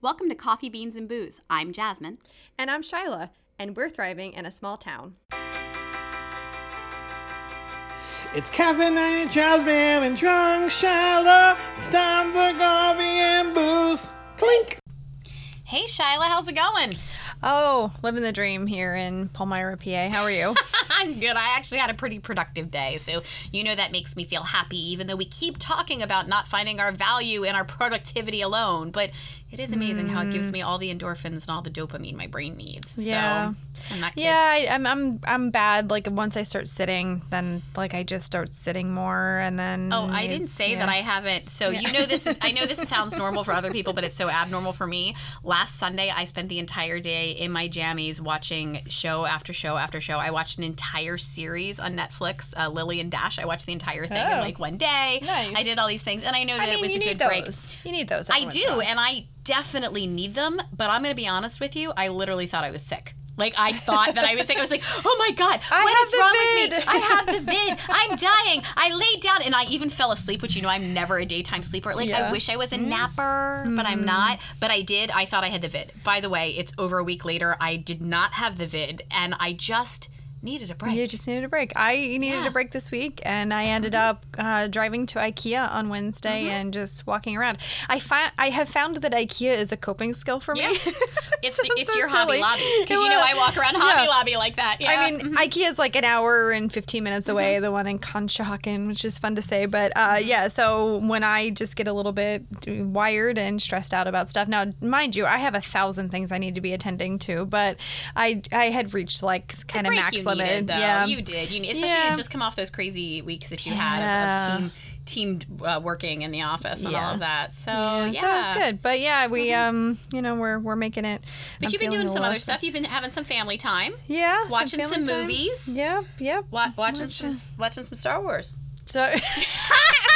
Welcome to Coffee, Beans, and Booze. I'm Jasmine. And I'm Shyla, and we're thriving in a small town. It's caffeinated Jasmine and drunk Shyla. It's time for coffee and booze. Clink. Hey, Shyla, how's it going? Oh, living the dream here in Palmyra, PA. How are you? I'm good. I actually had a pretty productive day. So, you know, that makes me feel happy, even though we keep talking about not finding our value in our productivity alone. But it is amazing how it gives me all the endorphins and all the dopamine my brain needs. Yeah. So, I'm yeah, I, I'm I'm I'm bad. Like once I start sitting, then like I just start sitting more, and then Oh, I didn't say yeah. that I haven't. So you know this is I know this sounds normal for other people, but it's so abnormal for me. Last Sunday I spent the entire day in my jammies watching show after show after show. I watched an entire series on Netflix, uh, Lily and Dash. I watched the entire thing in Oh. like one day. Nice. I did all these things and I know that I mean, it was a good break. You need those. I do, in and I definitely need them, but I'm going to be honest with you. I literally thought I was sick. Like I thought that I was sick. I was like, "Oh my god, I what is wrong vid." with me? I have the vid. I'm dying. I laid down and I even fell asleep, which you know I'm never a daytime sleeper. Like I wish I was a napper, but I'm not. But I did. I thought I had the vid. By the way, it's over a week later. I did not have the vid, and I just needed a break. You just needed a break. I needed Yeah. Mm-hmm. a break this week, and I ended up uh, driving to IKEA on Wednesday Mm-hmm. and just walking around. I find I have found that IKEA is a coping skill for Yeah. me. It's Sounds it's so your Hobby. Lobby because you know I walk around Hobby Yeah. Lobby like that. Yeah. I mean, IKEA is like an hour and 15 minutes Mm-hmm. away, the one in Conshohocken, which is fun to say. But uh, yeah, so when I just get a little bit wired and stressed out about stuff, now, mind you, I have a thousand things I need to be attending to, but I I had reached like kind of max you limit. Needed, though. yeah. you did. You need, especially Yeah. just come off those crazy weeks that you had of, of team team uh, working in the office and all of that. So Yeah, yeah, So it's good. But yeah, we um, you know, we're we're making it. But I'm you've been doing some other stuff. You've been having some family time, Yeah, watching some, time. movies, Yep, yep. wa- watching Watch, some watching some Star Wars. So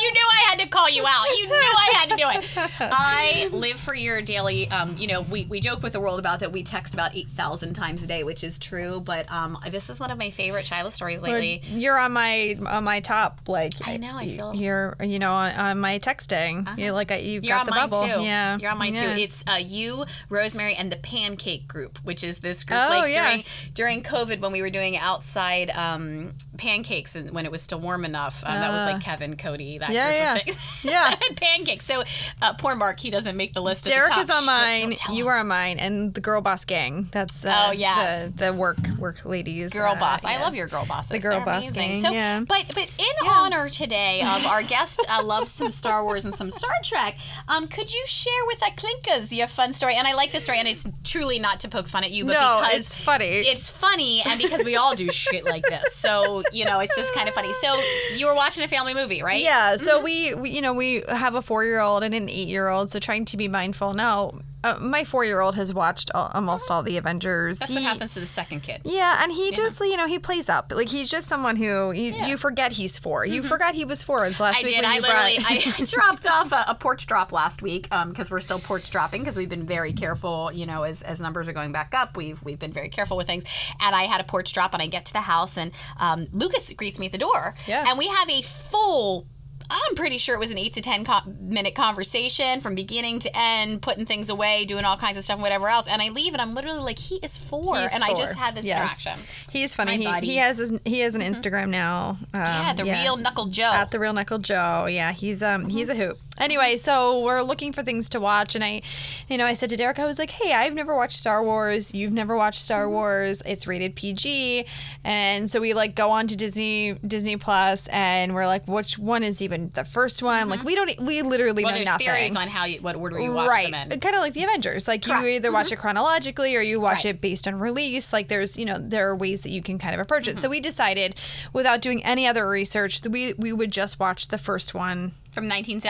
you knew I had to call you out. You knew I had to do it. I live for your daily. Um, you know, we, we joke with the world about that we text about eight thousand times a day, which is true. But um, this is one of my favorite Shiloh stories lately. you're on my on my top like I know, I feel- Uh-huh. you're you know on, on my texting. You're like you've You're got on the mine bubble. too. Yeah, you're on mine too. It's uh, you, Rosemary, and the Pancake Group, which is this group Oh, like yeah. during during COVID when we were doing outside um, pancakes and when it was still warm enough. Um, that was like Kevin, That. Yeah, yeah. Yeah. pancakes. So uh, poor Mark, he doesn't make the list. the Derek top. is on mine. You are on mine, and the girl boss gang. That's uh, Oh, yes. the, the work work ladies. Girl uh, boss. I love your girl bosses. The girl They're boss amazing. gang, So, yeah. but but in honor today of our guest, uh, loves some Star Wars and some Star Trek. Um, could you share with clinkers your fun story? And I like this story, and it's truly not to poke fun at you, but No, because it's funny. It's funny, and because we all do shit like this, so you know it's just kind of funny. So you were watching a family movie, right? Yeah, Mm-hmm. so we, we, you know, we have a four year old and an eight year old, so trying to be mindful. Now, uh, my four year old has watched all, almost all the Avengers. That's He- what happens to the second kid. Yeah, and he just, you know, he plays up. Like he's just someone who you, you forget he's 4 You forgot he was four last Mm-hmm. I week. did. when I literally brought- I dropped off a, a porch drop last week because we're still porch dropping because we've been very careful. You know, as, as numbers are going back up, we've we've been very careful with things. And I had a porch drop, and I get to the house, and um, Lucas greets me at the door, Yeah. and we have a full. I'm pretty sure it was an eight to ten co- minute conversation from beginning to end, putting things away, doing all kinds of stuff, and whatever else. And I leave, and I'm literally like, "He is four, He's and I just had this Yes. interaction. He's funny. He, he has his, he has an Instagram now. Um, yeah, the real Knuckle Joe. at the real knuckle joe yeah he's um Mm-hmm. he's a hoot anyway so we're looking for things to watch and i you know i said to derek i was like hey i've never watched star wars you've never watched star Mm-hmm. wars it's rated pg and so we like go on to disney disney plus and we're like which one is even the first one like we don't we literally Mm-hmm. well, know there's nothing theories on how you, what order you watch right them in. kind of like the avengers like Correct. you either watch it chronologically or you watch Right. it based on release like there's you know there are ways that you can kind of approach it Mm-hmm. so we decided without doing any other research that we we would just watch the first one From episode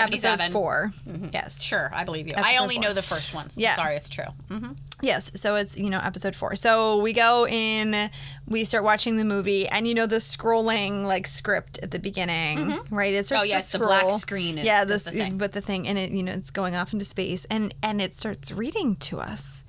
1977. 4 yes Mm-hmm. Sure, I believe you. I only four. know the first ones. Yeah. Sorry, it's true. Mm-hmm. yes so it's you know episode 4 so we go in we start watching the movie and you know the scrolling like script at the beginning right it starts Oh, yeah, it's the black screen yeah this the thing. but the thing and it you know it's going off into space and and it starts reading to us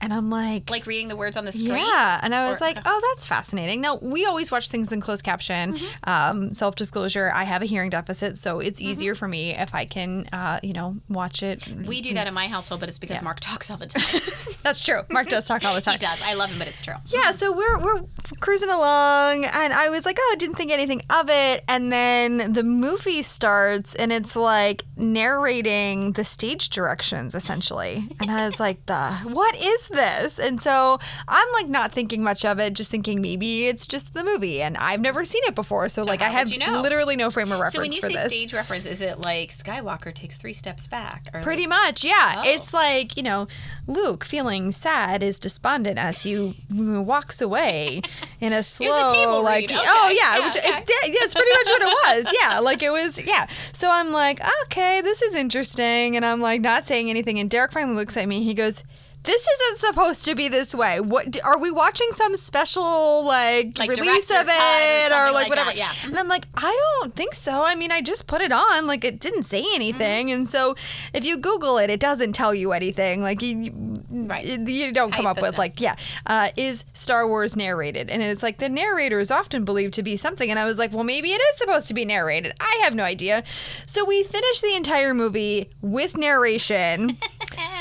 And I'm like, Like reading the words on the screen. yeah, and I was Or- like, "Oh, that's fascinating." Now we always watch things in closed caption. Mm-hmm. Um, Self disclosure: I have a hearing deficit, so it's easier for me if I can, uh, you know, watch it. We do that in my household, but it's because Mark talks all the time. That's true. Mark does talk all the time. he does. I love him, but it's true. Yeah, so we're we're cruising along, and I was like, oh, I didn't think anything of it, and then the movie starts, and it's like narrating the stage directions essentially, and I was like, the what is this? And so I'm like not thinking much of it, just thinking maybe it's just the movie, and I've never seen it before, so, like I have you know? literally no frame of reference So when you say this. stage reference, is it like Skywalker takes three steps back? Or Pretty like, much, yeah. Oh. It's like, you know, Luke feeling sad is despondent as he walks away in a slow, table like, read. oh, yeah, yeah, which, okay. It, yeah, that's pretty much what it was. Yeah, like it was, yeah. So I'm like, okay, this is interesting. And I'm like, not saying anything. And Derek finally looks at me. He goes, this isn't supposed to be this way. What are we watching? Some special like, Like release of cut or it, or like like whatever? that, yeah. And I'm like, I don't think so. I mean, I just put it on. Like, it didn't say anything. Mm-hmm. And so, if you Google it, it doesn't tell you anything. Like, you, Right. you don't come up with, like, yeah, uh, is Star Wars narrated? And it's like, the narrator is often believed to be something. And I was like, well, maybe it is supposed to be narrated. I have no idea. So, we finished the entire movie with narration.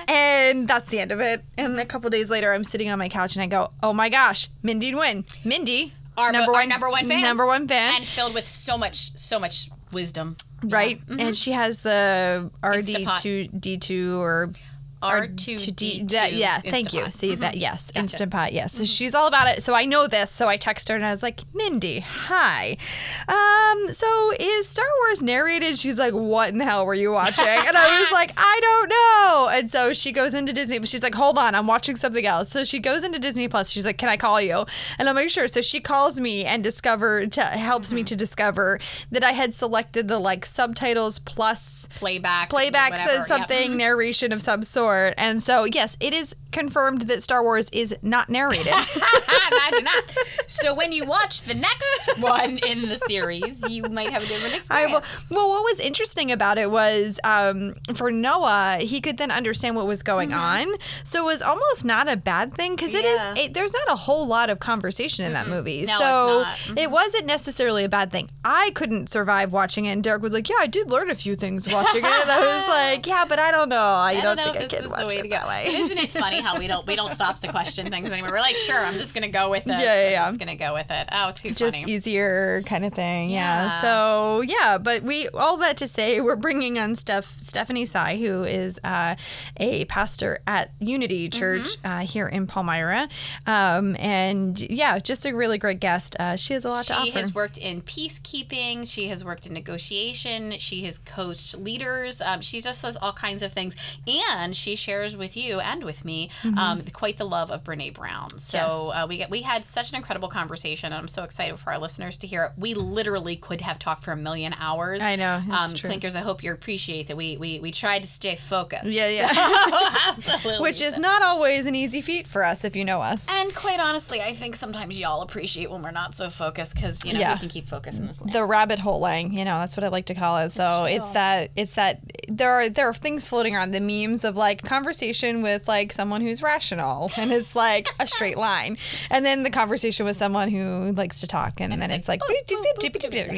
and that's the end of it. And a couple days later, I'm sitting on my couch and I go, oh my gosh, Mindy'd win. Mindy. Our number, one, our number one fan. Number one fan. And filled with so much, so much wisdom. right? And mm-hmm. she has the RD2D2 or R2D2. that, yeah, thank you. See that? Yes, Instant Pot. Yes, Mm-hmm. so she's all about it. So I know this. So I text her and I was like, Mindy, hi. Um, so is Star Wars narrated? She's like, what in the hell were you watching? And I was like, I don't know. And so she goes into Disney, but she's like, hold on, I'm watching something else. So she goes into Disney Plus. She's like, can I call you? And I'm like, sure. So she calls me and discover to, helps me to discover that I had selected the like subtitles plus Playback. playback says Yep. something, narration of some sort. And so, yes, it is confirmed that Star Wars is not narrated. Imagine that. So when you watch the next one in the series, you might have a different experience. will, well, what was interesting about it was um, for Noah, he could then understand what was going on. So it was almost not a bad thing because it is. Mm-hmm. Yeah. It, there's not a whole lot of conversation in that movie. No, so not. it wasn't necessarily a bad thing. I couldn't survive watching it. And Derek was like, Yeah, I did learn a few things watching it. And I was like, Yeah, but I don't know. I, I don't, don't know think I this can was the way it to go. that way. But isn't it funny how we don't we don't stop to question things anymore? We're like, sure, I'm just gonna go with it. Yeah, yeah, I'm yeah. just gonna go with it. Oh, too just funny. easier kind of thing. Yeah. Yeah. So yeah, but we all that to say we're bringing on Steph Stephanie Sai, who is uh, a pastor at Unity Church uh, here in Palmyra, um, and yeah, just a really great guest. Uh, she has a lot to offer. She has worked in peacekeeping. She has worked in negotiation. She has coached leaders. Um, she just does all kinds of things, and she shares with you and with me um, quite the love of Brene Brown. So Mm-hmm. Yes. uh, we get we had such an incredible conversation, and I'm so excited for our listeners to hear it. We literally could have talked for a million hours. I know, um, true. Clinkers. I hope you appreciate that we we we tried to stay focused. Yeah, yeah. So, absolutely. which is not always an easy feat for us if you know us. And quite honestly, I think sometimes y'all appreciate when we're not so focused because you know Yeah. we can keep focus in this land. the rabbit holeing, you know, that's what I like to call it. So it's that it's that there are there are things floating around the memes of like conversation with like someone who's rational and it's like a straight line. And then the conversation with someone who likes to talk and, then it's like,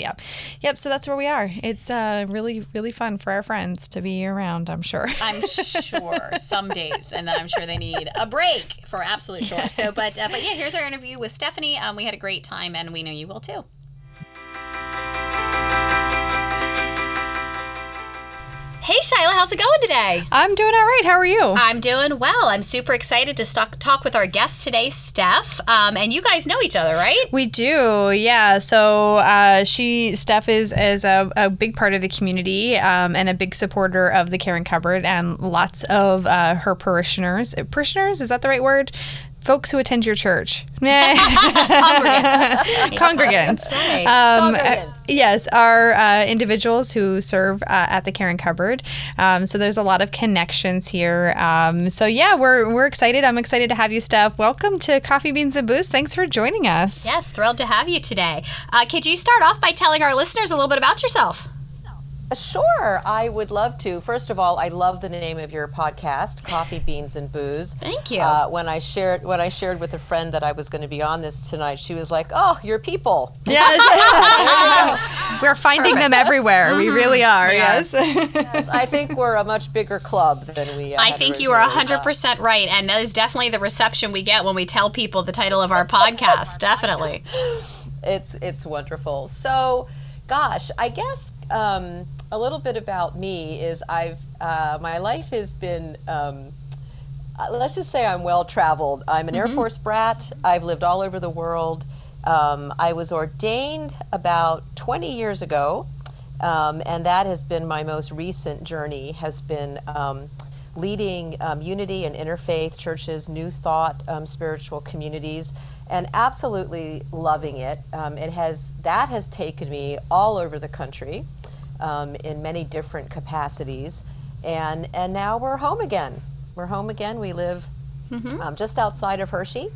yep. Yep, so that's where we are. It's uh really really fun for our friends to be around, I'm sure. I'm sure some days, and then I'm sure they need a break for absolute sure. So, but uh, but yeah, here's our interview with Stephanie. Um, we had a great time, and we know you will too. Hey Shyla, how's it going today? I'm doing all right. How are you? I'm doing well. I'm super excited to stock, talk with our guest today, Steph. Um, and you guys know each other, right? We do, yeah. So uh, she, Steph, is is a, a big part of the community um, and a big supporter of the Karen Cupboard and lots of uh, her parishioners. Parishioners is that the right word? Folks who attend your church. Congregants. Congregants. Um, Congregants. uh, yes, are uh, individuals who serve uh, at the Karen Cupboard. Um, so there's a lot of connections here. Um, so yeah, we're we're excited. I'm excited to have you, Steph. Welcome to Coffee Beans and Booze. Thanks for joining us. Yes, thrilled to have you today. Uh, could you start off by telling our listeners a little bit about yourself? Sure, I would love to. First of all, I love the name of your podcast, Coffee Beans and Booze. Thank you. Uh, when I shared when I shared with a friend that I was going to be on this tonight, she was like, "Oh, your people." Yes. We're finding them everywhere. We really are. Yes. I think we're a much bigger club than we. Uh, I think you are originally, uh, 100% right. And that is definitely the reception we get when we tell people the title of our podcast. definitely. it's it's wonderful. So, gosh, I guess um, a little bit about me is I've uh, my life has been. Um, uh, let's just say I'm well traveled. I'm an Air Force brat. I've lived all over the world. Um, I was ordained about 20 years ago, um, and that has been my most recent journey. Has been um, leading um, unity and interfaith churches, New Thought um, spiritual communities, and absolutely loving it. Um, it has that has taken me all over the country um, in many different capacities, and and now we're home again. We're home again. We live um, just outside of Hershey,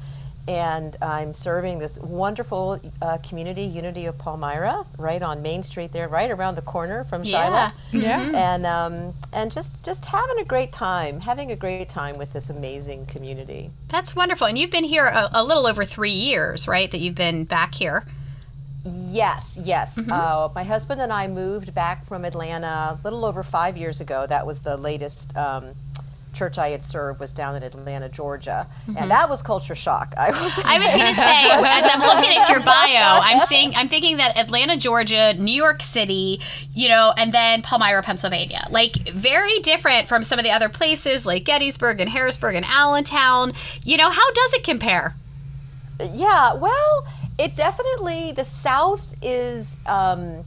and I'm serving this wonderful uh, community, Unity of Palmyra, right on Main Street there, right around the corner from Shiloh. Yeah. yeah. And um, and just just having a great time, having a great time with this amazing community. That's wonderful. And you've been here a, a little over three years, right? That you've been back here. Yes, yes. Uh, my husband and I moved back from Atlanta a little over five years ago. That was the latest um, church I had served was down in Atlanta, Georgia, and that was culture shock. I was. I was going to say, as I'm looking at your bio, I'm seeing, I'm thinking that Atlanta, Georgia, New York City, you know, and then Palmyra, Pennsylvania, like very different from some of the other places like Gettysburg and Harrisburg and Allentown. You know, how does it compare? Yeah, well, it definitely the South is. Um,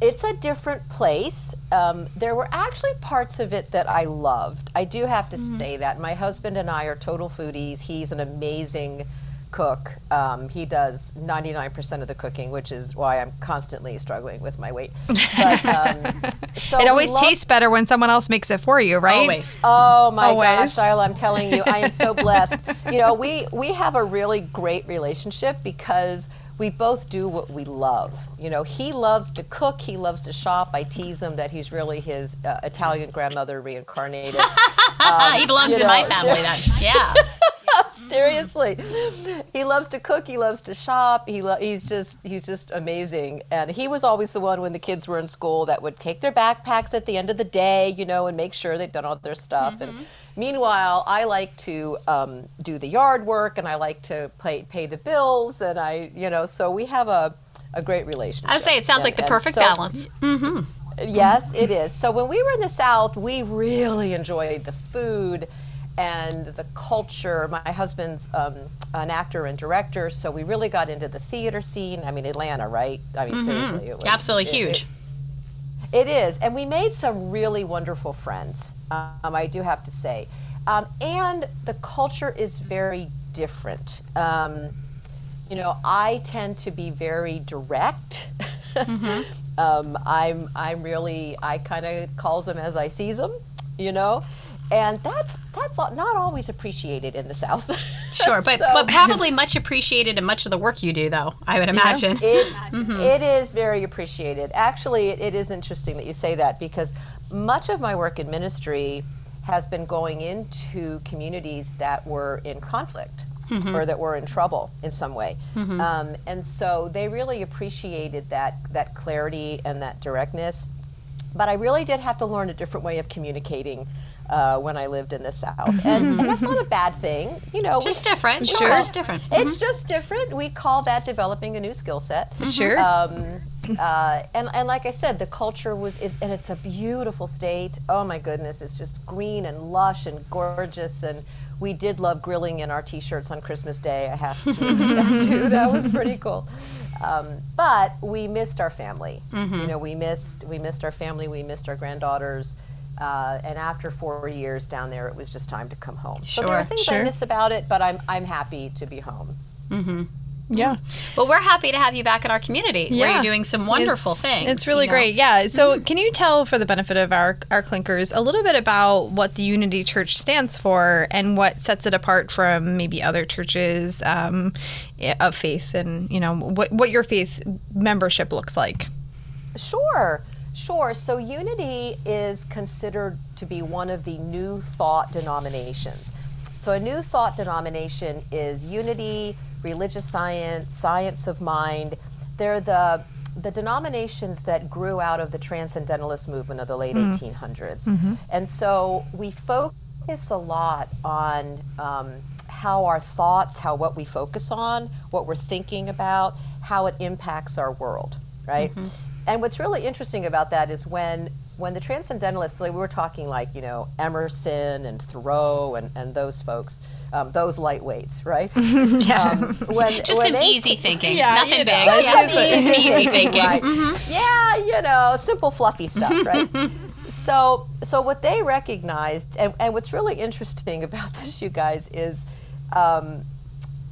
it's a different place. Um, there were actually parts of it that I loved. I do have to say that my husband and I are total foodies. He's an amazing cook. Um, he does 99% of the cooking, which is why I'm constantly struggling with my weight. But, um, so It always love- tastes better when someone else makes it for you, right? Always. Oh my Always. gosh, Shiloh, I'm telling you, I am so blessed. you know, we we have a really great relationship because we both do what we love. You know, he loves to cook, he loves to shop. I tease him that he's really his uh, Italian grandmother reincarnated. he belongs you in my know, family then. Yeah. Seriously, he loves to cook. He loves to shop. He lo- he's just he's just amazing. And he was always the one when the kids were in school that would take their backpacks at the end of the day, you know, and make sure they'd done all their stuff. And meanwhile, I like to um, do the yard work, and I like to pay pay the bills, and I you know, so we have a a great relationship. I would say it sounds And- like the perfect so- balance. Yes, it is. So when we were in the South, we really enjoyed the food and the culture. My husband's um, an actor and director, so we really got into the theater scene. I mean, Atlanta, right? I mean, seriously, it was Absolutely it- huge. it is, and we made some really wonderful friends. Um, I do have to say, um, and the culture is very different. Um, you know, I tend to be very direct. um, I'm I'm really I kind of calls them as I sees them, you know, and that's that's not always appreciated in the South. Sure, but So- but probably much appreciated in much of the work you do, though. I would imagine. It, it mm-hmm. is very appreciated. Actually, it, it is interesting that you say that because much of my work in ministry has been going into communities that were in conflict mm-hmm. or that were in trouble in some way. Mm-hmm. Um, and so they really appreciated that, that clarity and that directness. But I really did have to learn a different way of communicating uh, when I lived in the South. And, and that's not a bad thing. You know, Just we- different. Sure. call- Just different. It's just different. We call that developing a new skill set. Sure. Um, uh, and, and like I said, the culture was, it, and it's a beautiful state. Oh my goodness, it's just green and lush and gorgeous. And we did love grilling in our t-shirts on Christmas Day. I have to admit that too. That was pretty cool. Um, but we missed our family. You know, we missed we missed our family. We missed our granddaughters. Uh, and after four years down there, it was just time to come home. So there are things I miss about it, but I'm I'm happy to be home. Yeah. Well, we're happy to have you back in our community where Yeah. you're doing some wonderful It's- things. It's really you know? Mm-hmm. great. Yeah. So, can you tell, for the benefit of our our clinkers, a little bit about what the Unity Church stands for and what sets it apart from maybe other churches um, of faith, and you know what what your faith membership looks like? Sure, Sure. So unity is considered to be one of the new thought denominations. So a new thought denomination is unity, religious science, science of mind. They're the the denominations that grew out of the transcendentalist movement of the late mm-hmm. 1800s. Mm-hmm. And so we focus a lot on um, how our thoughts, how what we focus on, what we're thinking about, how it impacts our world, right? Mm-hmm. And what's really interesting about that is when when the transcendentalists, like we were talking like, you know, Emerson and Thoreau and, and those folks, um, those lightweights, right? yeah. Um, when, Just when some they- easy thinking. Yeah, Nothing you know. big. Just yeah. some Just some easy thinking. Right. Yeah, you know, simple, fluffy stuff, right? so, so what they recognized, and, and what's really interesting about this, you guys, is um,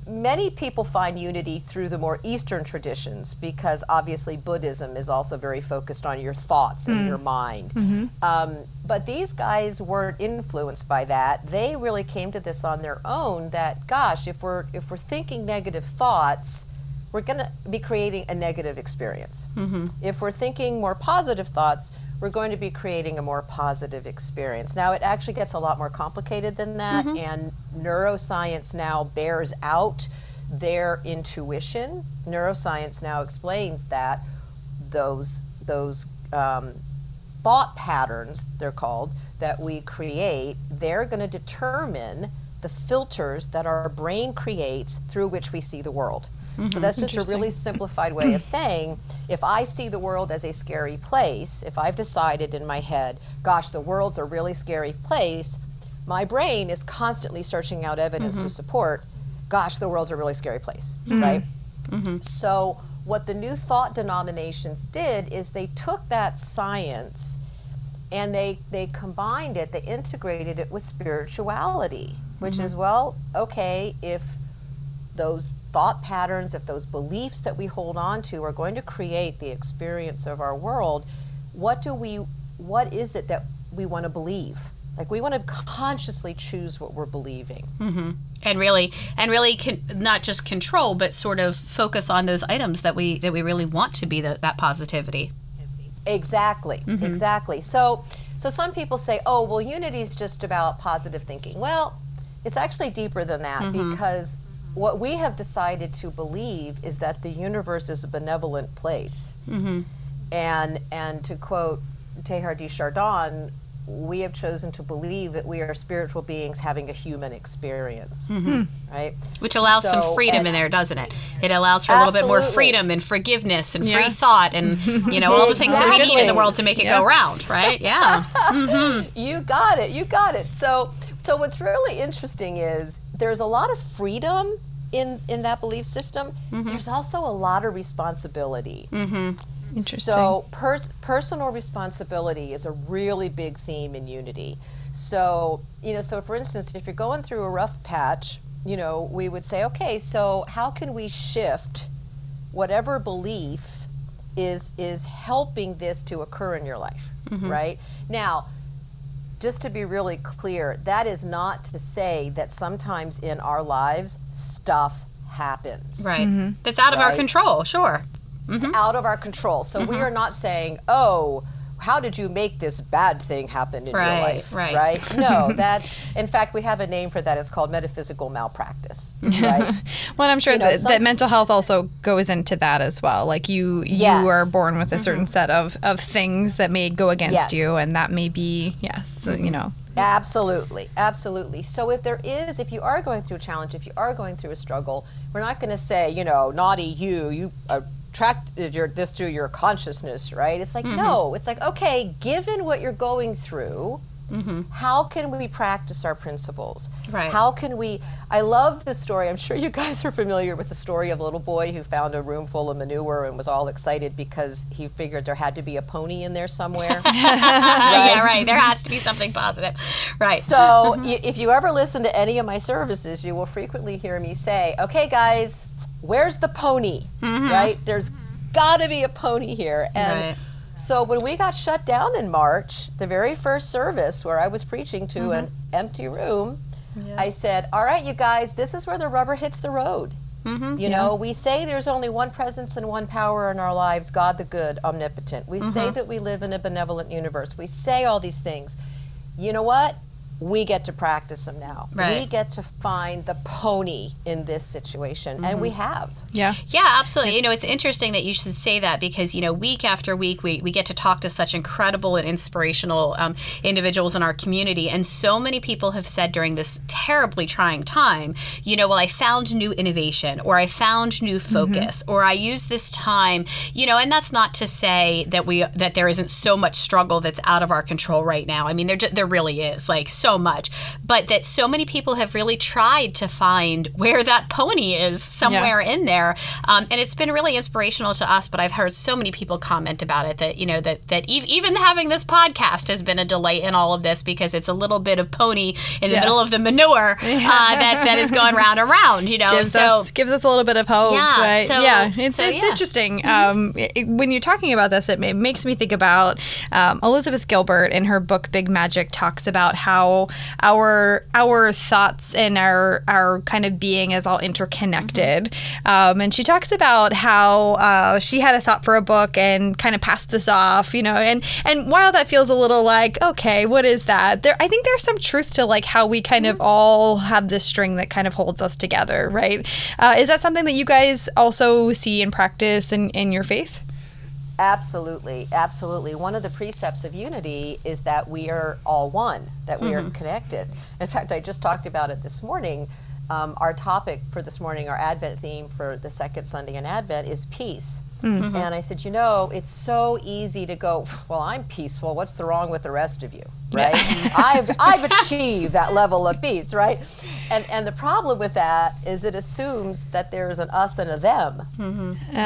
many people find unity through the more Eastern traditions because obviously Buddhism is also very focused on your thoughts and your mind. Um, but these guys weren't influenced by that. They really came to this on their own. That gosh, if we're if we're thinking negative thoughts, we're going to be creating a negative experience. If we're thinking more positive thoughts, we're going to be creating a more positive experience. Now, it actually gets a lot more complicated than that, and neuroscience now bears out their intuition. Neuroscience now explains that those those um, thought patterns, they're called, that we create, they're going to determine the filters that our brain creates through which we see the world. Mm-hmm. So that's just a really simplified way of saying if I see the world as a scary place, if I've decided in my head, gosh, the world's a really scary place, my brain is constantly searching out evidence to mm-hmm. support, gosh, the world's a really scary place, mm-hmm. right? So, what the new thought denominations did is they took that science and they, they combined it, they integrated it with spirituality, which is, well, okay, if those thought patterns, if those beliefs that we hold on to are going to create the experience of our world, what do we, what is it that we want to believe? Like we want to consciously choose what we're believing. and really and really con- not just control but sort of focus on those items that we that we really want to be the, that positivity Exactly, Mm-hmm. exactly. So, so some people say, "Oh, well, unity is just about positive thinking." Well, it's actually deeper than that Mm-hmm. because what we have decided to believe is that the universe is a benevolent place, Mm-hmm. and and to quote Teilhard de Chardin, we have chosen to believe that we are spiritual beings having a human experience, right? which allows some freedom and- in there doesn't it it allows for a little bit more freedom and forgiveness and free thought and you know all the things that we need in the world to make it Yeah. go round right yeah You got it. You got it. So, so what's really interesting is there's a lot of freedom in in that belief system. Mm-hmm. There's also a lot of responsibility. Mm-hmm. Interesting. So, pers- personal responsibility is a really big theme in unity. So, you know, so for instance, if you're going through a rough patch, you know, we would say, okay, so how can we shift whatever belief is is helping this to occur in your life, mm-hmm. right? Now, just to be really clear, that is not to say that sometimes in our lives stuff happens. Right. Mm-hmm. That's out of our control sure. Mm-hmm. Out of our control. So we mm-hmm. are not saying, "Oh, how did you make this bad thing happen in Right, your life?" right. Right. No, that's in fact we have a name for that. It's called metaphysical malpractice. Right? Well, I'm sure You know, that, that mental health also goes into that as well. Like you, Yes. you are born with a mm-hmm. certain set of, of things that may go against Yes. you, and that may be yes, the- you mm-hmm. know, Absolutely, absolutely. So if there is, if you are going through a challenge, if you are going through a struggle, we're not going to say, you know, naughty you, you attracted your this to your consciousness, right? It's like no, mm-hmm. it's like okay, given what you're going through, mm-hmm. how can we practice our principles? Right. How can we? I love the story. I'm sure you guys are familiar with the story of a little boy who found a room full of manure and was all excited because he figured there had to be a pony in there somewhere. yeah right there has to be something positive right So y- mm-hmm. if you ever listen to any of my services, you will frequently hear me say, "Okay, guys, where's the pony? Right? There's got to be a pony here." And Right. so when we got shut down in March, the very first service where I was preaching to an empty room, I said, "All right, you guys, this is where the rubber hits the road." Mm-hmm. You know, we say there's only one presence and one power in our lives God the good, omnipotent. We say Mm-hmm. that we live in a benevolent universe. We say all these things. You know what? We get to practice them now. We get to find the pony in this situation, and we Mm-hmm. have. Yeah. Yeah, absolutely. you know, it's interesting that you should say that because, you know, week after week, we, we get to talk to such incredible and inspirational um, individuals in our community. And so many people have said during this terribly trying time, you know, well, I found new innovation or I found new focus or I use this time, you know, and that's not to say that we, that there isn't so much struggle that's out of our control right now. I mean, there, there really is like so much, but that so many people have really tried to find where that pony is somewhere in there. Um, and it's been really inspirational to us, but I've heard so many people comment about it that, you know, that, that ev- even having this podcast has been a delight in all of this because it's a little bit of pony in the Yeah. middle of the manure uh, that, that is going round and round, you know? gives so, us gives us a little bit of hope. Yeah, so- yeah, it's so, it's yeah. interesting. Um, it- it- when you're talking about this, it, ma- makes me think about um, Elizabeth Gilbert in her book Big Magic talks about how our our thoughts and our our kind of being is all interconnected. Um, and she talks about how uh, she had a thought for a book and kind of passed this off, you know. And and while that feels a little like okay, what is that? There, I think there's some truth to like how we kind of all have this string that kind of holds us together, right? Uh, is that something that you guys also see in practice in, in your faith? Absolutely, absolutely. One of the precepts of unity is that we are all one, that we Mm-hmm. are connected. In fact, I just talked about it this morning. Um, our topic for this morning, our Advent theme for the second Sunday in Advent is peace. Mm-hmm. And I said, you know, it's so easy to go, well, I'm peaceful. What's the wrong with the rest of you? Right? I've, I've achieved that level of peace, right? And, and the problem with that is it assumes that there's an us and a them.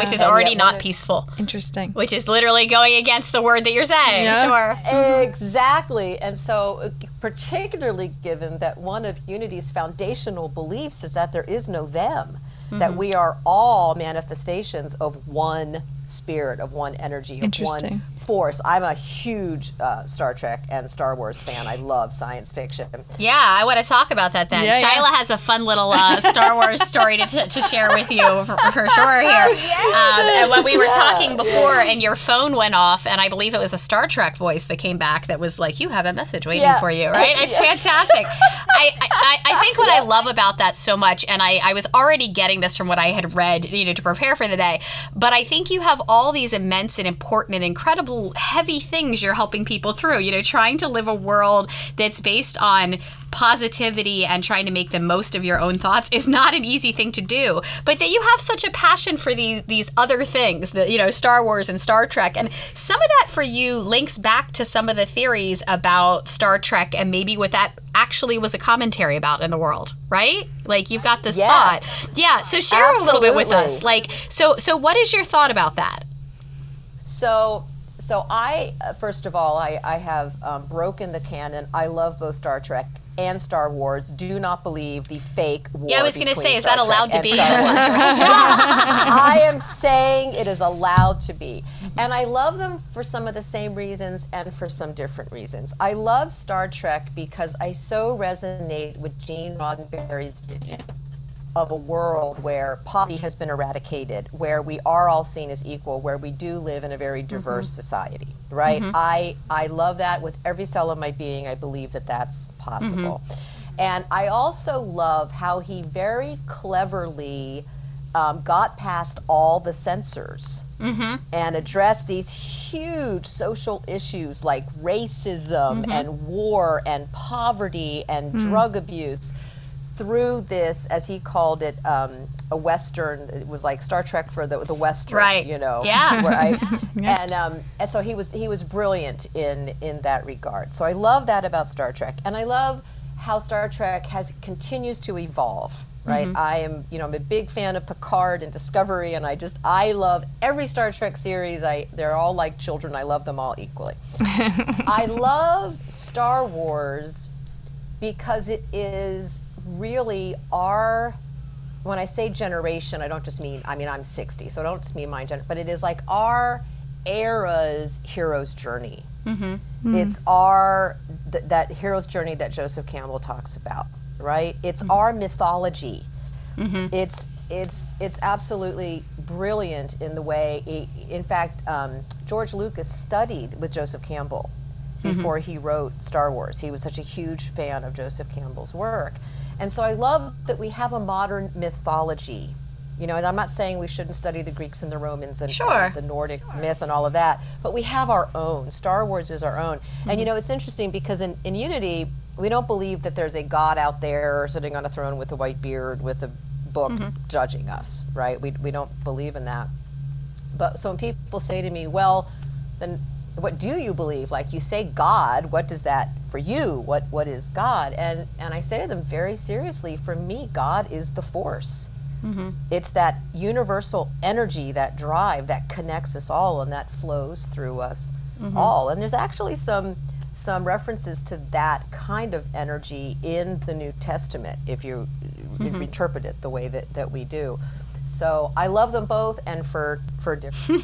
which is already not one of- peaceful, Interesting. which is literally going against the word that you're saying. Yeah. Sure. Exactly. And so, uh, particularly given that one of Unity's foundational beliefs is that there is no them, that Mm-hmm. we are all manifestations of one spirit, of one energy, of one force. I'm a huge uh, Star Trek and Star Wars fan. I love science fiction. Yeah, I want to talk about that then. Yeah, yeah. Shyla has a fun little uh, Star Wars story to, to, to share with you for, for sure here. Um, and when we were talking before and your phone went off, and I believe it was a Star Trek voice that came back that was like, You have a message waiting Yeah. for you, right? It's fantastic. I, I, I think what I love about that so much, and I, I was already getting this from what I had read, you know, to prepare for the day, but I think you have all these immense and important and incredible heavy things you're helping people through, you know, trying to live a world that's based on positivity and trying to make the most of your own thoughts is not an easy thing to do. But that you have such a passion for these these other things that you know Star Wars and Star Trek. And some of that for you links back to some of the theories about Star Trek and maybe what that actually was a commentary about in the world right? Like you've got this Yes. thought. Yeah so share a little bit with us. Like so so what is your thought about that? So, so I uh, first of all, I, I have um, broken the canon. I love both Star Trek and Star Wars. Do not believe the fake war. Yeah, I was gonna say, is Star that allowed Trek to be? I am saying it is allowed to be, and I love them for some of the same reasons and for some different reasons. I love Star Trek because I so resonate with Gene Roddenberry's vision of a world where poverty has been eradicated, where we are all seen as equal, where we do live in a very mm-hmm. diverse society, right? Mm-hmm. I, I love that with every cell of my being. I believe that that's possible. Mm-hmm. And I also love how he very cleverly um, got past all the censors and addressed these huge social issues like racism and war and poverty and mm. drug abuse through this, as he called it, um, a Western. It was like Star Trek for the the Western, Right. You know, Yeah. where I- And um, and so he was he was brilliant in in that regard. So I love that about Star Trek, and I love how Star Trek has continues to evolve. Right, I am, you know, I'm a big fan of Picard and Discovery, and I just, I love every Star Trek series. I, they're all like children. I love them all equally. I love Star Wars because it is really our when I say generation, I don't just mean I mean I'm 60, so I don't just mean my gen, but it is like our era's hero's journey. Mm-hmm. Mm-hmm. It's our th- that hero's journey that Joseph Campbell talks about, right? It's mm-hmm. our mythology. It's it's it's absolutely brilliant in the way. He, in fact, um, George Lucas studied with Joseph Campbell Mm-hmm. before he wrote Star Wars. He was such a huge fan of Joseph Campbell's work, and so I love that we have a modern mythology. You know, and I'm not saying we shouldn't study the Greeks and the Romans and, Sure. and the Nordic myths and all of that, but we have our own. Star Wars is our own. And you mm-hmm. know, it's interesting because in, in Unity, we don't believe that there's a God out there sitting on a throne with a white beard with a book mm-hmm. judging us, right? We, we don't believe in that. But so when people say to me, well, then what do you believe? Like you say God, what does that for you? What what is God? And and I say to them very seriously, for me, God is the force. Mm-hmm. It's that universal energy, that drive that connects us all and that flows through us mm-hmm. all. And there's actually some some references to that kind of energy in the New Testament if you mm-hmm. interpret it the way that, that we do. So I love them both and for for different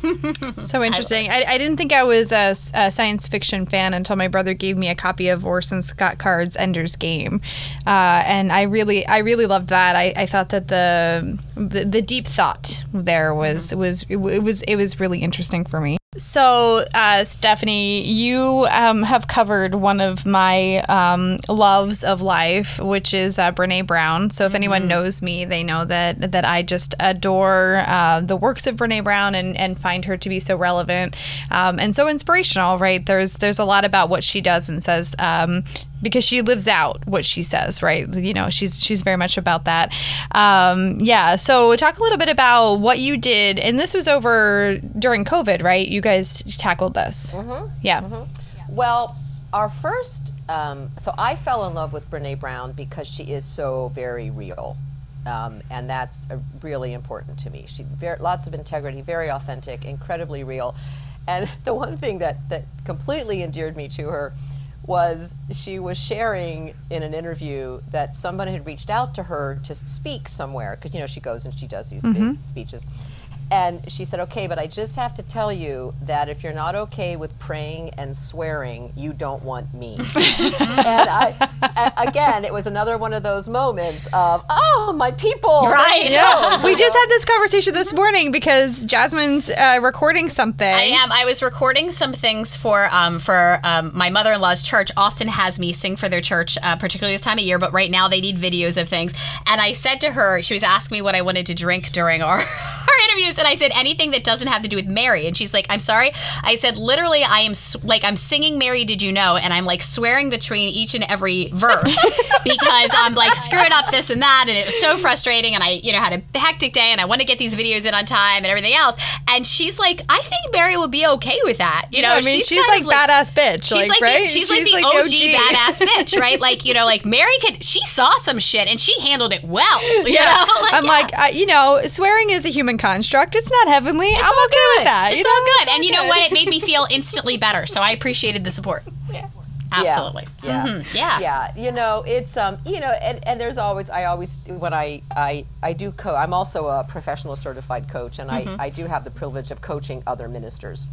So interesting. I, I didn't think I was a science fiction fan until my brother gave me a copy of Orson Scott Card's Ender's Game, uh, and I really, I really loved that. I, I thought that the, the the deep thought there was was it was it was really interesting for me. So, uh, Stephanie, you um, have covered one of my um, loves of life, which is uh, Brene Brown. So, if anyone knows me, they know that that I just adore uh, the works of Brene Brown and, and find her to be so relevant um, and so inspirational. Right? There's there's a lot about what she does and says. Because she lives out what she says, right? You know, she's she's very much about that. Um, yeah. So talk a little bit about what you did, and this was over during COVID, right? You guys tackled this. Mm-hmm. Yeah. Well, our first, um, so I fell in love with Brene Brown because she is so very real. Um, and that's uh, really important to me. She very, lots of integrity, very authentic, incredibly real. And the one thing that, that completely endeared me to her was she was sharing in an interview that someone had reached out to her to speak somewhere because you know she goes and she does these big mm-hmm. speeches and she said okay but i just have to tell you that if you're not okay with praying and swearing you don't want me and I, again it was another one of those moments of oh my people Right. Yeah. we just had this conversation this morning because Jasmine's uh, recording something. I am. I was recording some things for um, for um, my mother in law's church. Often has me sing for their church, uh, particularly this time of year. But right now they need videos of things. And I said to her, she was asking me what I wanted to drink during our our interviews, and I said anything that doesn't have to do with Mary. And she's like, "I'm sorry." I said, "Literally, I am like I'm singing Mary, did you know?" And I'm like swearing between each and every verse because I'm like screwing up this and that, and it was so frustrating. And I, you know, had a hectic day, and I want to get these videos in on time and everything else. And she's like, "I think Mary would be okay with that." You know, I mean, she's, kind like, of badass bitch. She's like, like, right? the, she's, like the OG, badass bitch, right? Like you know, like Mary could. She saw some shit and she handled it well. You Yeah. know? I'm yeah. like, uh, you know, swearing is a human construct. It's not heavenly. I'm all okay with that. It's you know? all good. It's And you know what? It made me feel instantly better. So I appreciated the support. Absolutely. Yeah. Mhm. Yeah. yeah you know it's um you know and, and there's always i always when i i i do co i'm also a professional certified coach and Mm-hmm. i i do have the privilege of coaching other ministers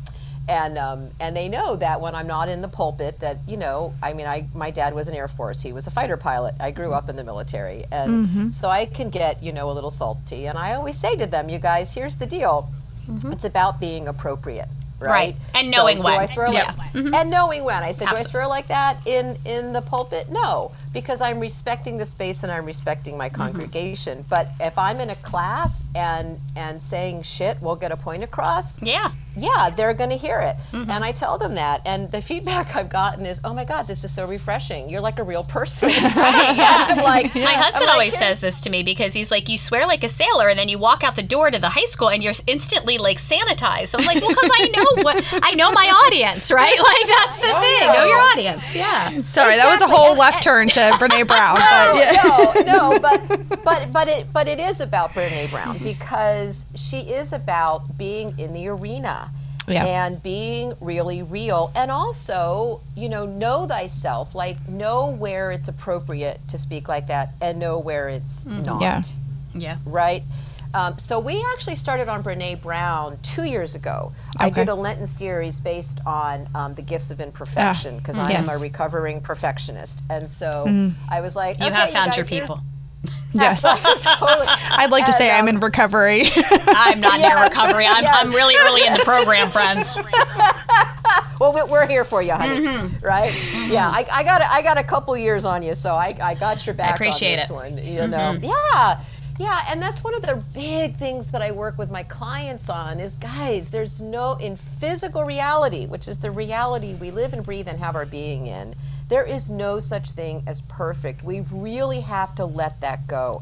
and um and they know that when i'm not in the pulpit that you know i mean i my dad was in air force he was a fighter pilot i grew up in the military and mm-hmm. so i can get you know a little salty and i always say to them you guys here's the deal mm-hmm. it's about being appropriate Right. right And So knowing do when. I swear Yeah. like, and knowing when I said, do I Absolutely. swear like that in in the pulpit? No, because I'm respecting the space and I'm respecting my mm-hmm. congregation. But if I'm in a class and and saying shit we'll get a point across, Yeah. yeah, they're going to hear it. Mm-hmm. And I tell them that. And the feedback I've gotten is, oh my God, this is so refreshing. You're like a real person. right? yeah. I'm like, My husband like, always "Here- says this to me because he's like, you swear like a sailor, and then you walk out the door to the high school, and you're instantly like sanitized. I'm like, well, because I know what I know my audience, right? Like that's the oh, thing. Know your audience. Yeah. Sorry, that was a whole And- left turn to Brene Brown. but yeah. no, no, but but but it but it is about Brene Brown mm-hmm. because she is about being in the arena. Yeah. And being really real, and also, you know, know thyself. Like, know where it's appropriate to speak like that, and know where it's mm-hmm. not. Yeah. Yeah. Right. Um, so we actually started on Brene Brown two years ago. I did a Lenten series based on um, the gifts of imperfection because I am a recovering perfectionist, and so I was like, You okay, have found guys, your people. Yes. totally. I'd like to And, say I'm um, in recovery. I'm not near Yes, recovery. I'm, yes. I'm really early in the program, friends. Well, we- we're here for you, honey. Mm-hmm. Right? Yeah, I, I got a- I got a couple years on you, so I, I got your back appreciate on this it. Mm-hmm. one. You know, yeah, yeah, and that's one of the big things that I work with my clients on is, guys, there's no in physical reality, which is the reality we live and breathe and have our being in. There is no such thing as perfect. We really have to let that go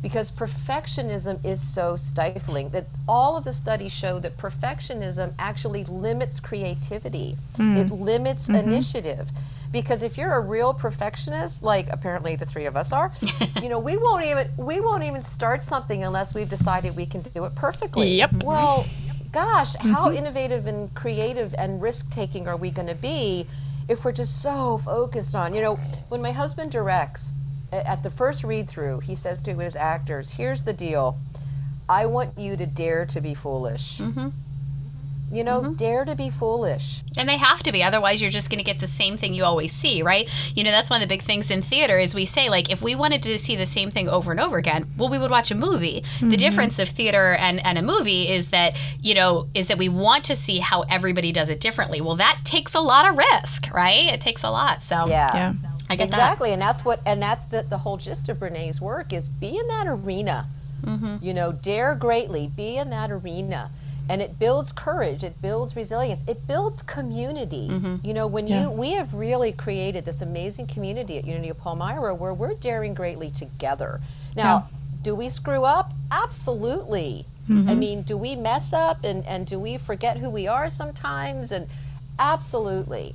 because perfectionism is so stifling that all of the studies show that perfectionism actually limits creativity it mm. limits mm-hmm. initiative because if you're a real perfectionist like apparently the three of us are you know we won't even we won't even start something unless we've decided we can do it perfectly Yep. well gosh how mm-hmm. innovative and creative and risk taking are we going to be if we're just so focused on you know when my husband directs at the first read through, he says to his actors, Here's the deal. I want you to dare to be foolish. Mm-hmm. You know, mm-hmm. dare to be foolish. And they have to be, otherwise you're just going to get the same thing you always see, right? You know, that's one of the big things in theater is we say like if we wanted to see the same thing over and over again, well we would watch a movie. The mm-hmm. difference of theater and, and a movie is that, you know, is that we want to see how everybody does it differently. Well, that takes a lot of risk, right? It takes a lot. So Yeah. yeah. I get exactly and that's what and that's the, the whole gist of brene's work is be in that arena mm-hmm. you know dare greatly be in that arena and it builds courage it builds resilience it builds community. Mm-hmm. You know when you we have really created this amazing community at unity of palmyra where we're daring greatly together. Now do we screw up? Absolutely. Mm-hmm. I mean do we mess up and, and do we forget who we are sometimes? And absolutely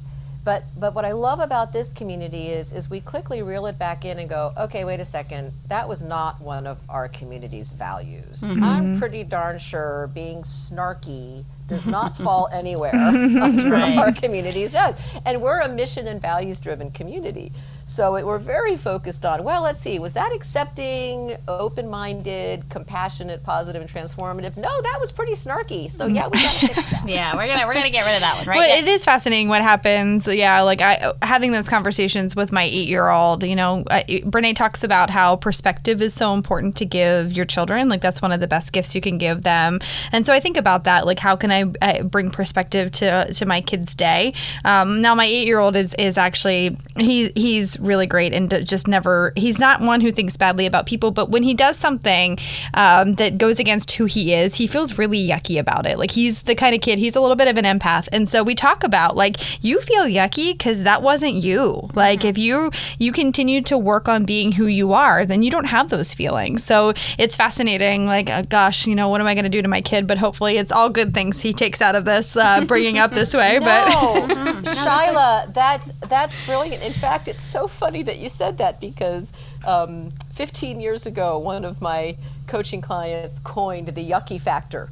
but but what I love about this community is is we quickly reel it back in and go, okay, wait a second, that was not one of our community's values. Mm-hmm. I'm pretty darn sure being snarky does not fall anywhere under our communities does. And we're a mission and values driven community. So it, we're very focused on, well, let's see, was that accepting, open minded, compassionate, positive, and transformative? No, that was pretty snarky. So yeah, we got to fix that. Yeah, we're gonna we're gonna get rid of that one, right? But Yeah. it is fascinating what happens. Yeah, like I having those conversations with my eight year old. You know, I, Brene talks about how perspective is so important to give your children. Like that's one of the best gifts you can give them. And so I think about that. Like how can I, I bring perspective to to my kid's day? Um, now my eight year old is is actually he he's really great and just never he's not one who thinks badly about people. But when he does something um, that goes against who he is, he feels really yucky about it. Like he's the kind of kid. He's a little bit of an empath, and so we talk about like you feel yucky because that wasn't you. Like if you you continue to work on being who you are, then you don't have those feelings. So it's fascinating. Like uh, gosh, you know what am I going to do to my kid? But hopefully it's all good things he takes out of this uh, bringing up this way. But No, Shyla, that's that's brilliant. In fact, it's so funny that you said that because um, 15 years ago, one of my coaching clients coined the yucky factor.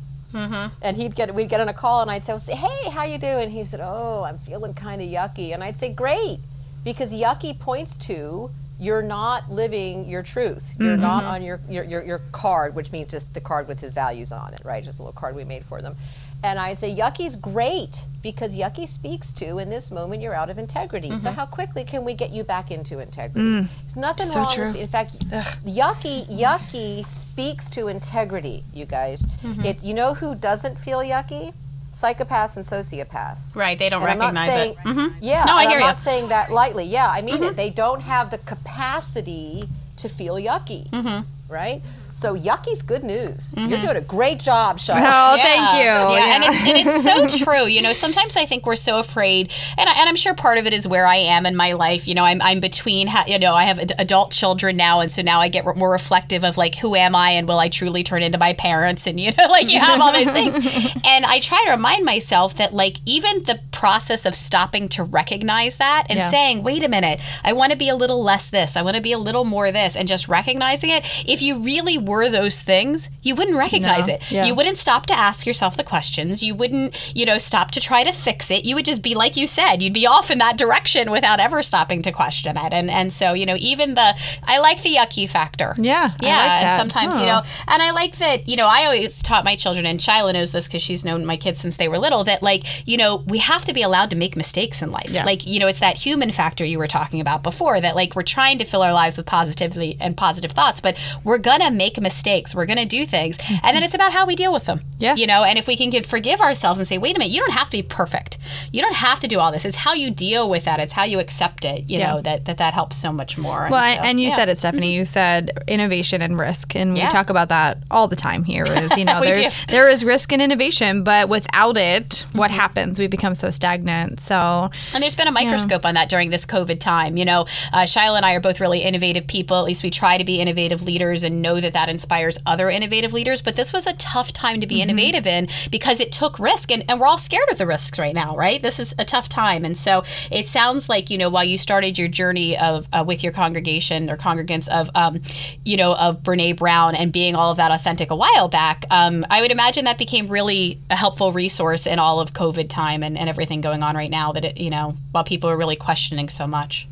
And he'd get we'd get on a call, and I'd say, "Hey, how you doing?" He said, "Oh, I'm feeling kind of yucky." And I'd say, "Great," because yucky points to you're not living your truth. You're not on your, your your your card, which means just the card with his values on it, right? Just a little card we made for them. And I'd say, Yucky's great because Yucky speaks to in this moment you're out of integrity. So how quickly can we get you back into integrity? There's nothing So wrong true. with in fact Yucky Yucky speaks to integrity, you guys. It you know who doesn't feel yucky? Psychopaths and sociopaths. right, they don't And recognize saying, it. Mhm. Yeah, No, I hear I'm ya. not saying that lightly. Yeah, I mean it. They don't have the capacity to feel yucky, Mm-hmm. right? So yucky's good news. You're mm-hmm. doing a great job, Sean. oh, thank you. Yeah, and it's and it's so true. You know, sometimes I think we're so afraid, and I, and I'm sure part of it is where I am in my life. You know, I'm I'm between. You know, I have adult children now, and so now I get more reflective of like who am I, and will I truly turn into my parents, and you know, like you have all those things. And I try to remind myself that like even the process of stopping to recognize that and Yeah. saying, wait a minute, I want to be a little less this, I want to be a little more this, and just recognizing it. If you really were those things, you wouldn't recognize No. it. Yeah. You wouldn't stop to ask yourself the questions. You wouldn't, you know, stop to try to fix it. You would just be like you said, you'd be off in that direction without ever stopping to question it. And and so, you know, even the I like the yucky factor. Yeah, I Yeah. like and sometimes, you know, and I like that, you know, I always taught my children, and Shyla knows this because she's known my kids since they were little, that like, you know, we have to be allowed to make mistakes in life. Yeah. Like, you know, it's that human factor you were talking about before that like we're trying to fill our lives with positivity and positive thoughts, but we're going to make mistakes. We're going to do things. And mm-hmm. then it's about how we deal with them. Yeah. You know, and if we can give, forgive ourselves and say, wait a minute, you don't have to be perfect. You don't have to do all this. It's how you deal with that. It's how you accept it, you Yeah. know, that, that that helps so much more. Well, so, and you yeah. said it, Stephanie. Mm-hmm. You said innovation and risk, and Yeah. we talk about that all the time here. Is you know there do. there is risk in innovation, but without it, what mm-hmm. happens? We become so stagnant. So And there's been a microscope on that during this COVID time. You know, uh, Shyla and I are both really innovative people. At least we try to be innovative leaders and know that that inspires other innovative leaders. But this was a tough time to be innovative in because it took risk. And, and we're all scared of the risks right now, right? This is a tough time. And so it sounds like, you know, while you started your journey of uh, with your congregation or congregants of, um, you know, of Brene Brown and being all of that authentic a while back, um, I would imagine that became really a helpful resource in all of COVID time and, and everything going on right now that, it, you know, while people are really questioning so much.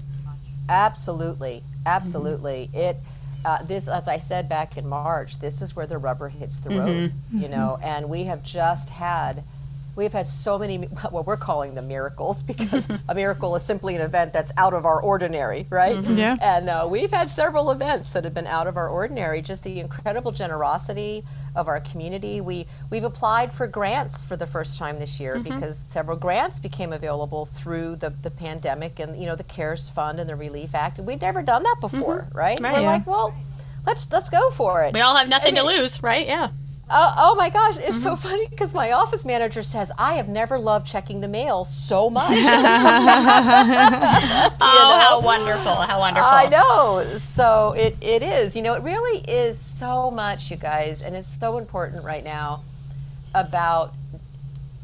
Absolutely, absolutely. It. Uh, this, as I said back in March, this is where the rubber hits the road, you know, and we have just had, we've had so many, what we're calling them miracles, because a miracle is simply an event that's out of our ordinary, right? Mm-hmm. Yeah. And uh, we've had several events that have been out of our ordinary. Just the incredible generosity of our community. We we've applied for grants for the first time this year mm-hmm. because several grants became available through the, the pandemic and you know the CARES Fund and the Relief Act. And we'd never done that before, mm-hmm. right? Right. We're Yeah. like, well, let's let's go for it. We all have nothing And to it- lose, right? Yeah. Oh, oh my gosh, it's so mm-hmm. funny because my office manager says I have never loved checking the mail so much. Oh, how wonderful. How wonderful. I know. So it, it is. You know, it really is so much, you guys, and it's so important right now about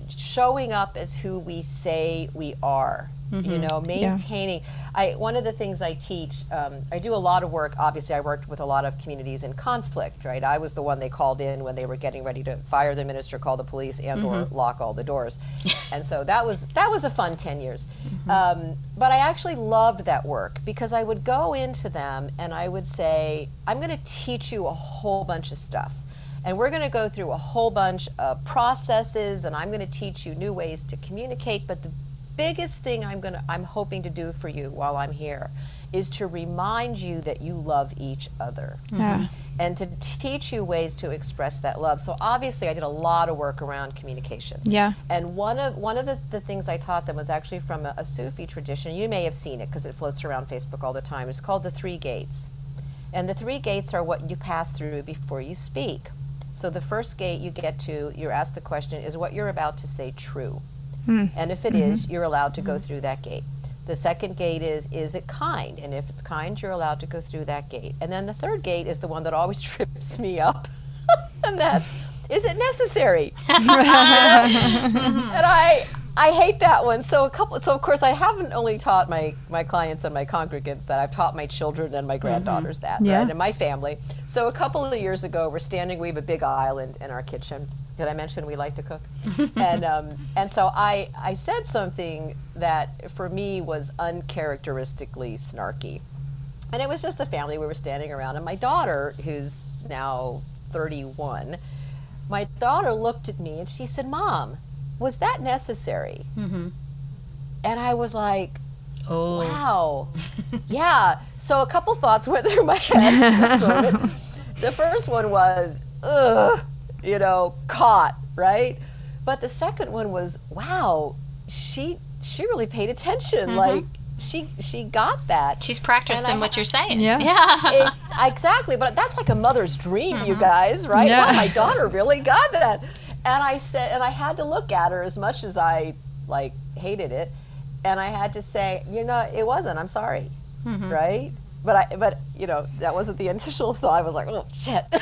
showing up as who we say we are. You know, maintaining. I one of the things I teach. Um, I do a lot of work. Obviously, I worked with a lot of communities in conflict. Right, I was the one they called in when they were getting ready to fire the minister, call the police, and or lock all the doors. and so that was that was a fun ten years. Um, but I actually loved that work because I would go into them and I would say, I'm going to teach you a whole bunch of stuff. And we're going to go through a whole bunch of processes and I'm going to teach you new ways to communicate. But the biggest thing I'm going to, I'm hoping to do for you while I'm here is to remind you that you love each other yeah, mm-hmm. and to teach you ways to express that love. So obviously I did a lot of work around communication. Yeah. And one of one of the, the things I taught them was actually from a, a Sufi tradition. You may have seen it because it floats around Facebook all the time. It's called the three gates. And the three gates are what you pass through before you speak. So the first gate you get to, you're asked the question, is what you're about to say true? Mm. And if it is, mm-hmm. you're allowed to go mm-hmm. through that gate. The second gate is, is it kind? And if it's kind, you're allowed to go through that gate. And then the third gate is the one that always trips me up. and that's, is it necessary? and I I hate that one. So a couple so of course I haven't only taught my my clients and my congregants that I've taught my children and my granddaughters that, Yeah. right? And my family. So a couple of years ago we're standing we have a big island in our kitchen. Did I mention we like to cook? and um, and so I I said something that for me was uncharacteristically snarky. And it was just the family we were standing around and my daughter who's now 31 my daughter looked at me and she said, Mom, was that necessary? Mm-hmm. And I was like, Oh. wow. yeah. So a couple thoughts went through my head. the first one was, ugh, you know, caught, right? But the second one was, wow, she she really paid attention. Like she she got that. She's practicing I what you're saying. Yeah. Yeah. It- exactly, but that's like a mother's dream, you guys, right? Yeah. Wow, my daughter really got that. And I said, and I had to look at her as much as I like hated it, and I had to say, you know, it wasn't. I'm sorry, mm-hmm. right? But I, but you know, that wasn't the initial thought. I was like, oh shit. but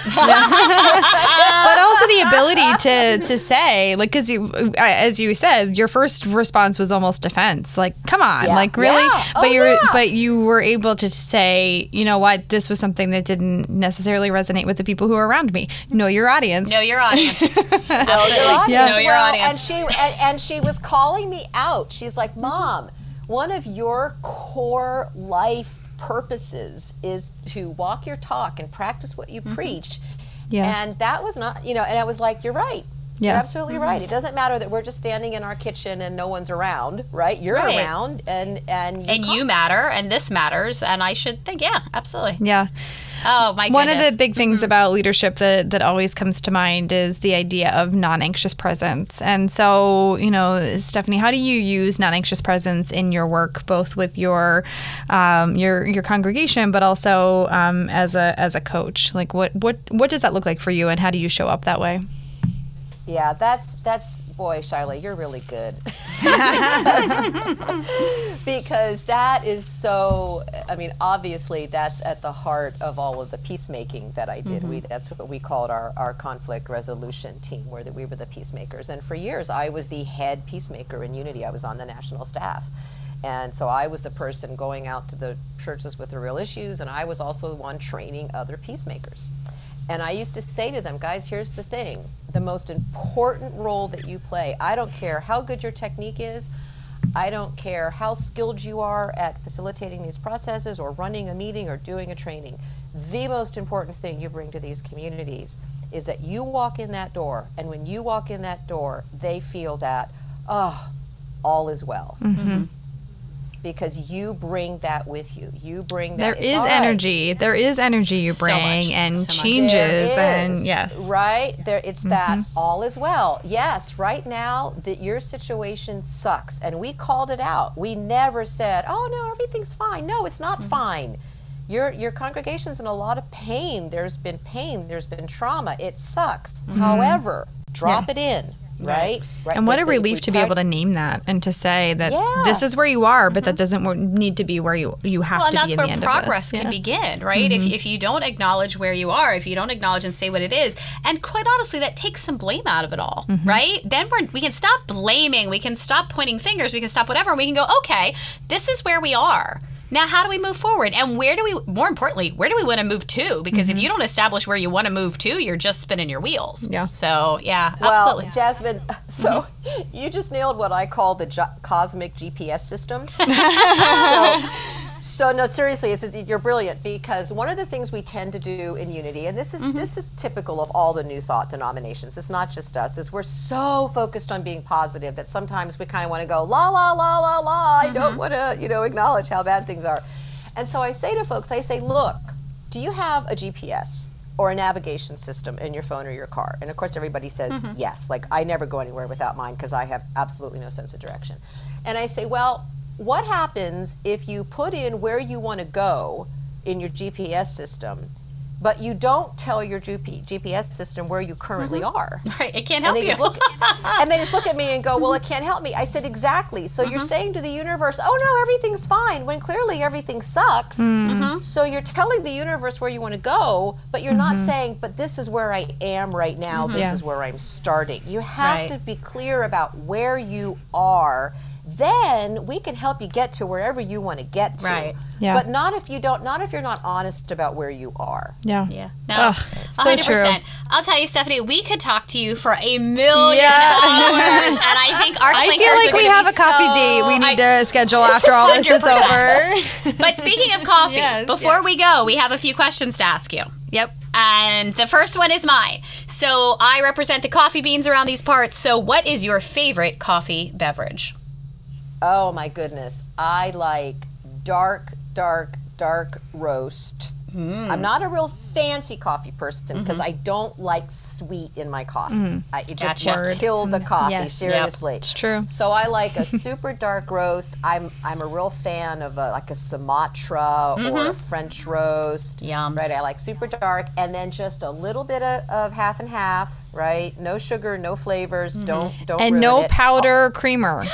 also the ability to to say like because you as you said your first response was almost defense like come on Yeah. like really Yeah. but Oh, you were yeah. but you were able to say you know what this was something that didn't necessarily resonate with the people who are around me know your audience Know your audience. know Absolutely. your audience Know your well, audience. And she and, and she was calling me out. She's like, "Mom, one of your core life purposes is to walk your talk and practice what you mm-hmm. preach." Yeah. And that was not, you know, and I was like, "You're right." Yeah. You're absolutely right. It doesn't matter that we're just standing in our kitchen and no one's around, right? You're Right. around and and you and come- you matter, and this matters, and I should think, yeah, absolutely. Yeah. Oh my One of the big things about leadership that, that always comes to mind is the idea of non anxious presence. And so, you know, Stephanie, how do you use non anxious presence in your work, both with your um, your your congregation, but also um, as a as a coach? Like, what what what does that look like for you, and how do you show up that way? Yeah, that's that's boy, Shyla, you're really good. because, because that is so I mean, obviously that's at the heart of all of the peacemaking that I did. Mm-hmm. We that's what we called our, our conflict resolution team, where that we were the peacemakers. And for years I was the head peacemaker in Unity. I was on the national staff. And so I was the person going out to the churches with the real issues, and I was also the one training other peacemakers. And I used to say to them, guys, here's the thing the most important role that you play, I don't care how good your technique is, I don't care how skilled you are at facilitating these processes or running a meeting or doing a training. The most important thing you bring to these communities is that you walk in that door, and when you walk in that door, they feel that, oh, all is well. Mm-hmm. Mm-hmm. Because you bring that with you. You bring that. There is right. energy. There is energy you So bring much. and So changes and yes. Right? There it's mm-hmm. that all is well. Yes, right now that your situation sucks and we called it out. We never said, "Oh no, everything's fine." No, it's not mm-hmm. fine. Your your congregation's in a lot of pain. There's been pain, there's been trauma. It sucks. Mm-hmm. However, drop it in, right? right? And what That- a that relief to be able to name that and to say that Yeah. this is where you are, but that mm-hmm. doesn't need to be where you you have Well, and to that's be in where the end progress can Yeah. begin, right? If, mm-hmm. if you don't acknowledge where you are, if you don't acknowledge and say what it is, and quite honestly, that takes some blame out of it all, mm-hmm. right? Then we're, we can stop blaming, we can stop pointing fingers, we can stop whatever, and we can go, okay, this is where we are. Now, how do we move forward? And where do we, more importantly, where do we want to move to? Because if mm-hmm. you don't establish where you want to move to, you're just spinning your wheels. Yeah. So, yeah, Well, absolutely. Jasmine, so mm-hmm. you just nailed what I call the jo- cosmic GPS system. so, so no, seriously, it's, it's- you're brilliant because one of the things we tend to do in Unity, and this is mm-hmm. this is typical of all the New Thought denominations. It's not just us. Is we're so focused on being positive that sometimes we kind of want to go la la la la la. I don't mm-hmm. want to, you know, acknowledge how bad things are. And so I say to folks, I say, look, do you have a GPS? or a navigation system in your phone or your car? And of course, everybody says mm-hmm. yes. Like, I never go anywhere without mine because I have absolutely no sense of direction. And I say, well, what happens if you put in where you want to go in your GPS system, but you don't tell your GPS system where you currently mm-hmm. are? right, it can't And help they, you. just look, and they just look at me and go, "Well, it can't help me." I said, "Exactly." So you're mm-hmm. saying to the universe, "Oh no, everything's fine," when clearly everything sucks. Hmm. Mm-hmm. So you're telling the universe where you want to go, but you're not saying, "But this is where I am right now. This Yeah. is where I'm starting." You have Right. to be clear about where you are. Then we can help you get to wherever you want to get to. Right. Yeah. But not if you don't. Not if you're not honest about where you are. Yeah. Yeah. No. Ugh, so 100%. true. I'll tell you, Stephanie, we could talk to you for a million Yeah. hours. and I think our I feel like are we have a coffee so- date we I- need to schedule after all this is 100%. over. But speaking of coffee, Yes, before yes. we go, we have a few questions to ask you. yep. And the first one is mine. So I represent the coffee beans around these parts. So what is your favorite coffee beverage? Oh my goodness. I like dark, dark, dark roast. Mm. I'm not a real fancy coffee person because I don't like sweet in my coffee. I, it just Mm-hmm. Gotcha. kill the coffee. Yes. Seriously, It's true. So I like a super dark roast. I'm I'm a real fan of a, like a Sumatra or a French roast. Mm-hmm. Right. I like super dark, and then just a little bit of, of half and half. Right. No sugar, no flavors. Mm-hmm. Don't don't And no it. powder or creamer.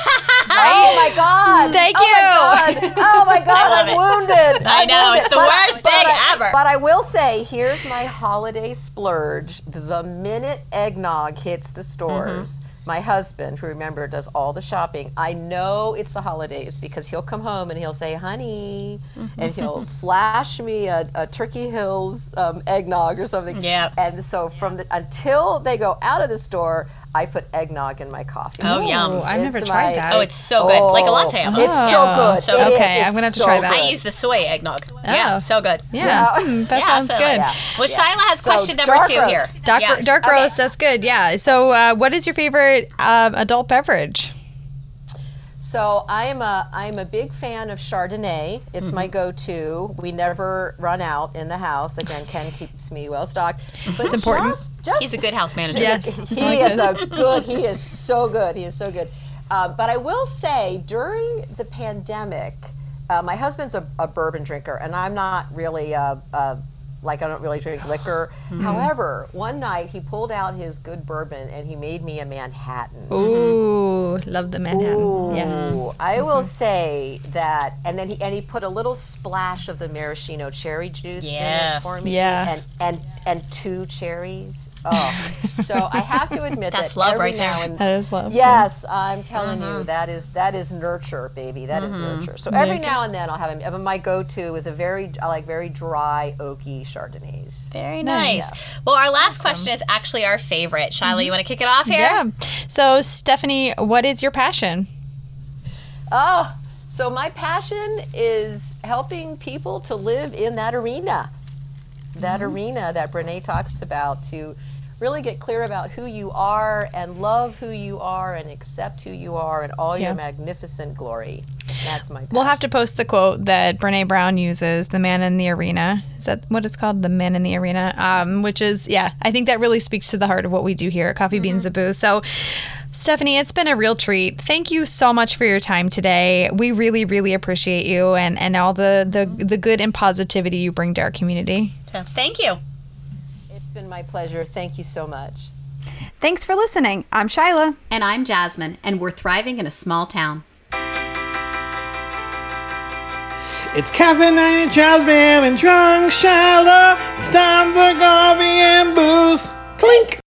Oh my God! Thank oh My you. God. Oh my God! I'm it. wounded. I know, wounded. it's the But- worst but thing I- ever. But I will say, here's my holiday splurge. The minute eggnog hits the stores, my husband, who remember does all the shopping, I know it's the holidays because he'll come home and he'll say, "Honey," and he'll flash me a, a Turkey Hills um, eggnog or something. Yeah. And so from the until they go out of the store, I put eggnog in my coffee. Oh, yum. I've never It's tried my- that. Oh, it's so good. Like a latte almost. It's Yeah. so good. So It is. Okay, I'm gonna have to so try that. I use the soy eggnog. Yeah, Oh. so good. Yeah, Mm, that Yeah, sounds so- good. Yeah. Well, Yeah. Shyla has So, question number two roast. here. Dark, Yeah. dark Okay. roast, that's good. Yeah. So, uh, what is your favorite um, adult beverage? So I'm a I'm a big fan of Chardonnay. It's my go-to. We never run out in the house. Again, Ken keeps me well stocked. But It's important. Just, just He's a good house manager. Yes. he is a good. He is so good. He is so good. Uh, but I will say, during the pandemic, uh, my husband's a, a bourbon drinker, and I'm not really a, a like I don't really drink liquor. Mm-hmm. However, one night he pulled out his good bourbon and he made me a Manhattan. Ooh, love the Manhattan. Yes. I mm-hmm. will say that, and then he and he put a little splash of the maraschino cherry juice in Yes. it for me, Yeah. and and and two cherries. Oh, so I have to admit That's that love every right there. now and That is love. Yes, I'm telling Mm-hmm. you, uh-huh. that is that is nurture, baby. That is mm-hmm. nurture. So every now and then I'll have him. Uh, my go-to is a very I like very dry oaky Chardonnays. Very nice. Well, our last question is actually our favorite. Shyla, mm-hmm. you want to kick it off here? Yeah. So, Stephanie, what is your passion? Oh, so my passion is helping people to live in that arena. That arena that Brene talks about to really get clear about who you are and love who you are and accept who you are and all Yeah. your magnificent glory. That's my passion. We'll have to post the quote that Brene Brown uses, the man in the arena. Is that what it's called? The man in the arena? Um, which is, yeah, I think that really speaks to the heart of what we do here at Coffee Beans and Booze. So, Stephanie, it's been a real treat. Thank you so much for your time today. We really, really appreciate you and, and all the, the, the good and positivity you bring to our community. So, thank you. It's been my pleasure. Thank you so much. Thanks for listening. I'm Shyla. And I'm Jasmine, and we're thriving in a small town. It's caffeinated and Jasmine and drunk Shyla. It's time for coffee and booze. Clink.